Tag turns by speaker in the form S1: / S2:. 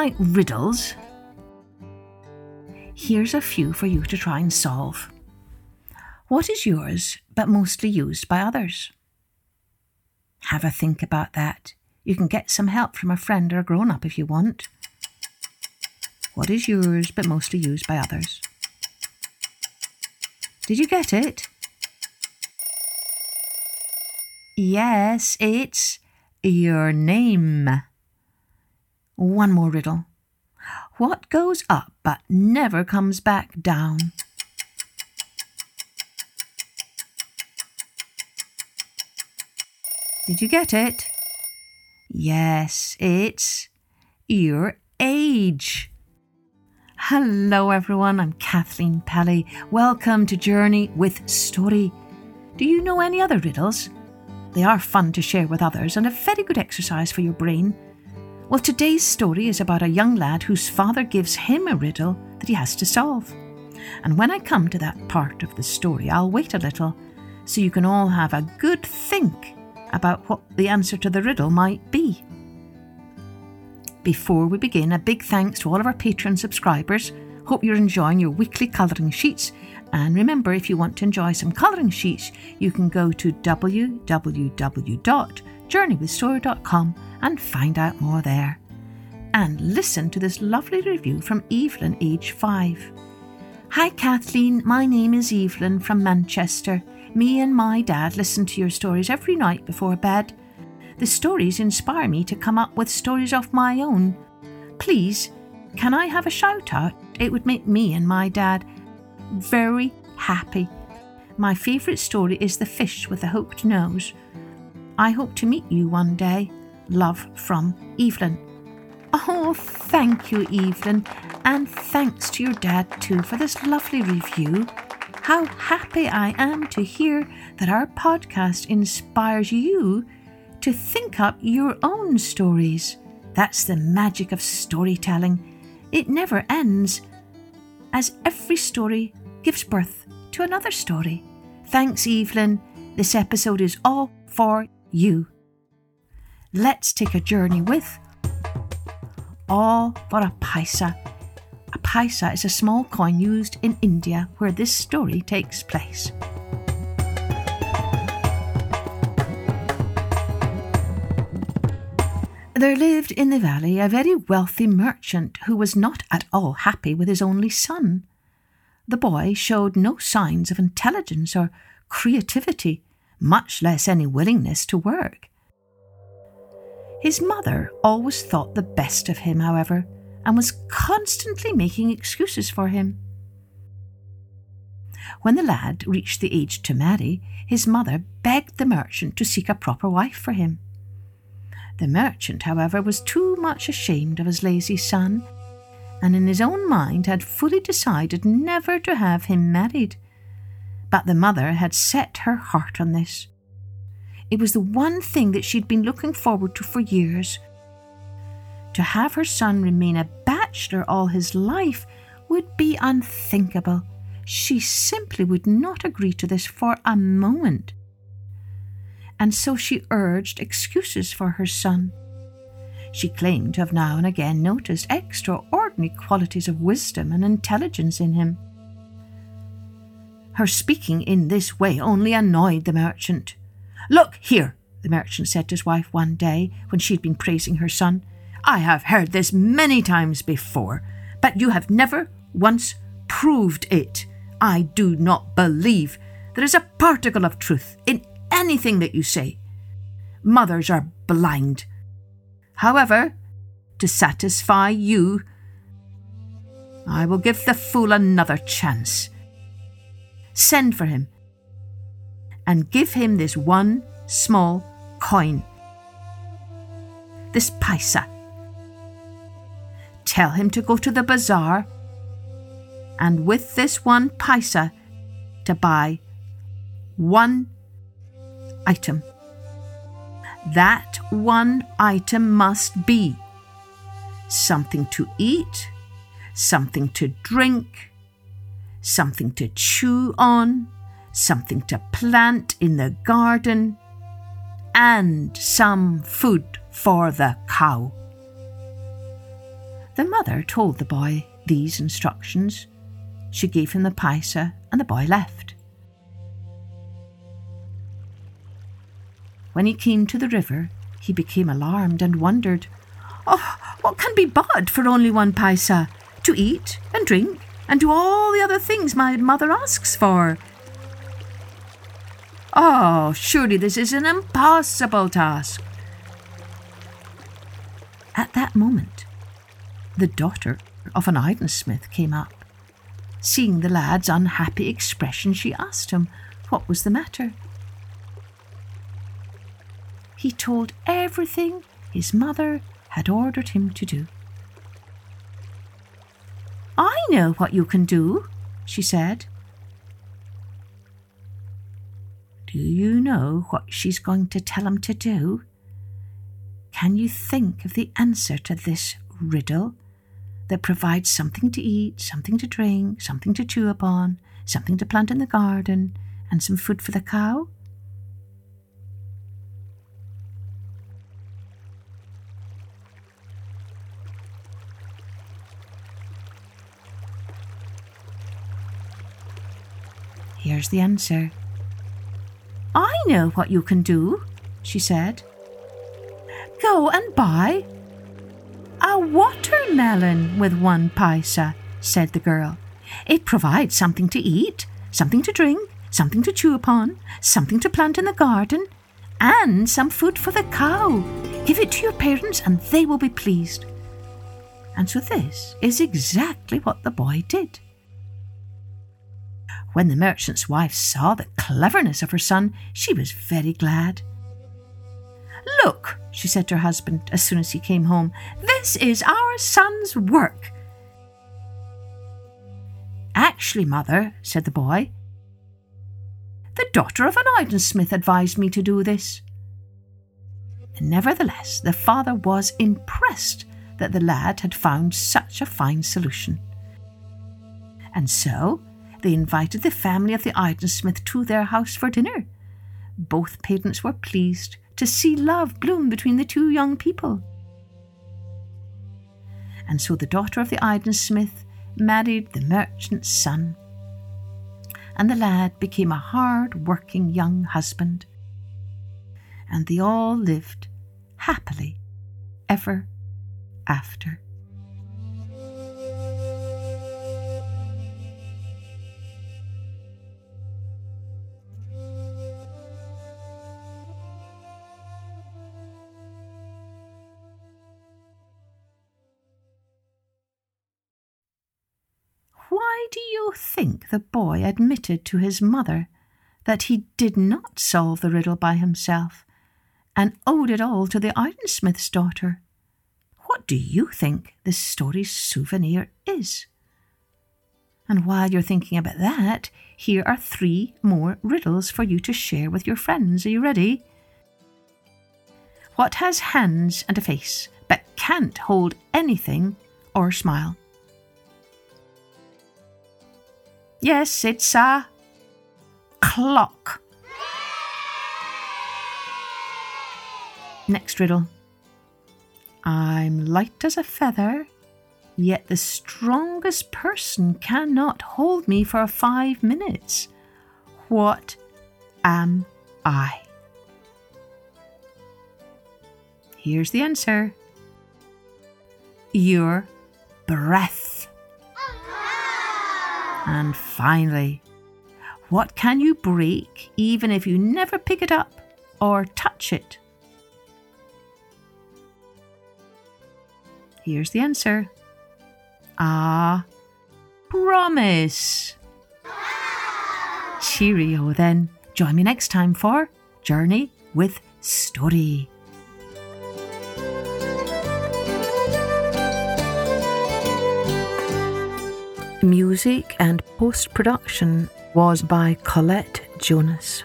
S1: like riddles? Here's a few for you to try and solve. What is yours but mostly used by others? Have a think about that. You can get some help from a friend or a grown up if you want. What is yours but mostly used by others? Did you get it? Yes, it's your name. One more riddle. What goes up but never comes back down? Did you get it? Yes, it's your age. Hello, everyone. I'm Kathleen Pelley. Welcome to Journey with Story. Do you know any other riddles? They are fun to share with others and a very good exercise for your brain. Well, today's story is about a young lad whose father gives him a riddle that he has to solve. And when I come to that part of the story, I'll wait a little so you can all have a good think about what the answer to the riddle might be. Before we begin, a big thanks to all of our Patreon subscribers. Hope you're enjoying your weekly colouring sheets. And remember, if you want to enjoy some colouring sheets, you can go to www.journeywithstory.com and find out more there. And listen to this lovely review from Evelyn, age 5. Hi Kathleen, my name is Evelyn from Manchester. Me and my dad listen to your stories every night before bed. The stories inspire me to come up with stories of my own. Please, can I have a shout out? It would make me and my dad very happy. My favourite story is The Fish with the Hooked Nose. I hope to meet you one day. Love from Evelyn. Oh, thank you, Evelyn, and thanks to your dad too for this lovely review. How happy I am to hear that our podcast inspires you to think up your own stories. That's the magic of storytelling. It never ends, as every story gives birth to another story. Thanks, Evelyn. This episode is all for you. Let's take a journey with All for a Paisa a paisa is a small coin used in India where this story takes place. There lived in the valley a very wealthy merchant who was not at all happy with his only son. The boy showed no signs of intelligence or creativity, much less any willingness to work. His mother always thought the best of him, however, and was constantly making excuses for him. When the lad reached the age to marry, his mother begged the merchant to seek a proper wife for him. The merchant, however, was too much ashamed of his lazy son, and in his own mind had fully decided never to have him married. But the mother had set her heart on this. It was the one thing that she'd been looking forward to for years to have her son remain a bachelor all his life would be unthinkable. She simply would not agree to this for a moment. And so she urged excuses for her son. She claimed to have now and again noticed extraordinary qualities of wisdom and intelligence in him. Her speaking in this way only annoyed the merchant. Look here, the merchant said to his wife one day when she had been praising her son. I have heard this many times before, but you have never once proved it. I do not believe there is a particle of truth in anything that you say. Mothers are blind. However, to satisfy you, I will give the fool another chance. Send for him and give him this one small coin. This paisa Tell him to go to the bazaar and with this one paisa to buy one item. That one item must be something to eat, something to drink, something to chew on, something to plant in the garden, and some food for the cow. The mother told the boy these instructions. She gave him the paisa, and the boy left. When he came to the river, he became alarmed and wondered, Oh, what can be bought for only one paisa? To eat and drink and do all the other things my mother asks for. Oh, surely this is an impossible task. At that moment, the daughter of an iron smith came up. Seeing the lad's unhappy expression, she asked him what was the matter. He told everything his mother had ordered him to do. Know what you can do, she said. Do you know what she's going to tell him to do? Can you think of the answer to this riddle that provides something to eat, something to drink, something to chew upon, something to plant in the garden, and some food for the cow? Here's the answer. I know what you can do, she said. Go and buy a watermelon with one paisa, said the girl. It provides something to eat, something to drink, something to chew upon, something to plant in the garden, and some food for the cow. Give it to your parents and they will be pleased. And so this is exactly what the boy did. When the merchant's wife saw the cleverness of her son, she was very glad. Look, she said to her husband as soon as he came home, this is our son's work. Actually, mother, said the boy, the daughter of an ironsmith advised me to do this. Nevertheless, the father was impressed that the lad had found such a fine solution. And so they invited the family of the ironsmith to their house for dinner. Both parents were pleased to see love bloom between the two young people. And so the daughter of the ironsmith married the merchant's son, and the lad became a hard working young husband. And they all lived happily ever after. Why do you think the boy admitted to his mother that he did not solve the riddle by himself and owed it all to the ironsmith's daughter? What do you think this story's souvenir is? And while you're thinking about that, here are three more riddles for you to share with your friends. Are you ready? What has hands and a face but can't hold anything or smile? Yes, it's a clock. Next riddle. I'm light as a feather, yet the strongest person cannot hold me for five minutes. What am I? Here's the answer your breath. And finally, what can you break even if you never pick it up or touch it? Here's the answer. Ah, promise. Cheerio then. Join me next time for Journey with Story. Music and post production was by Colette Jonas.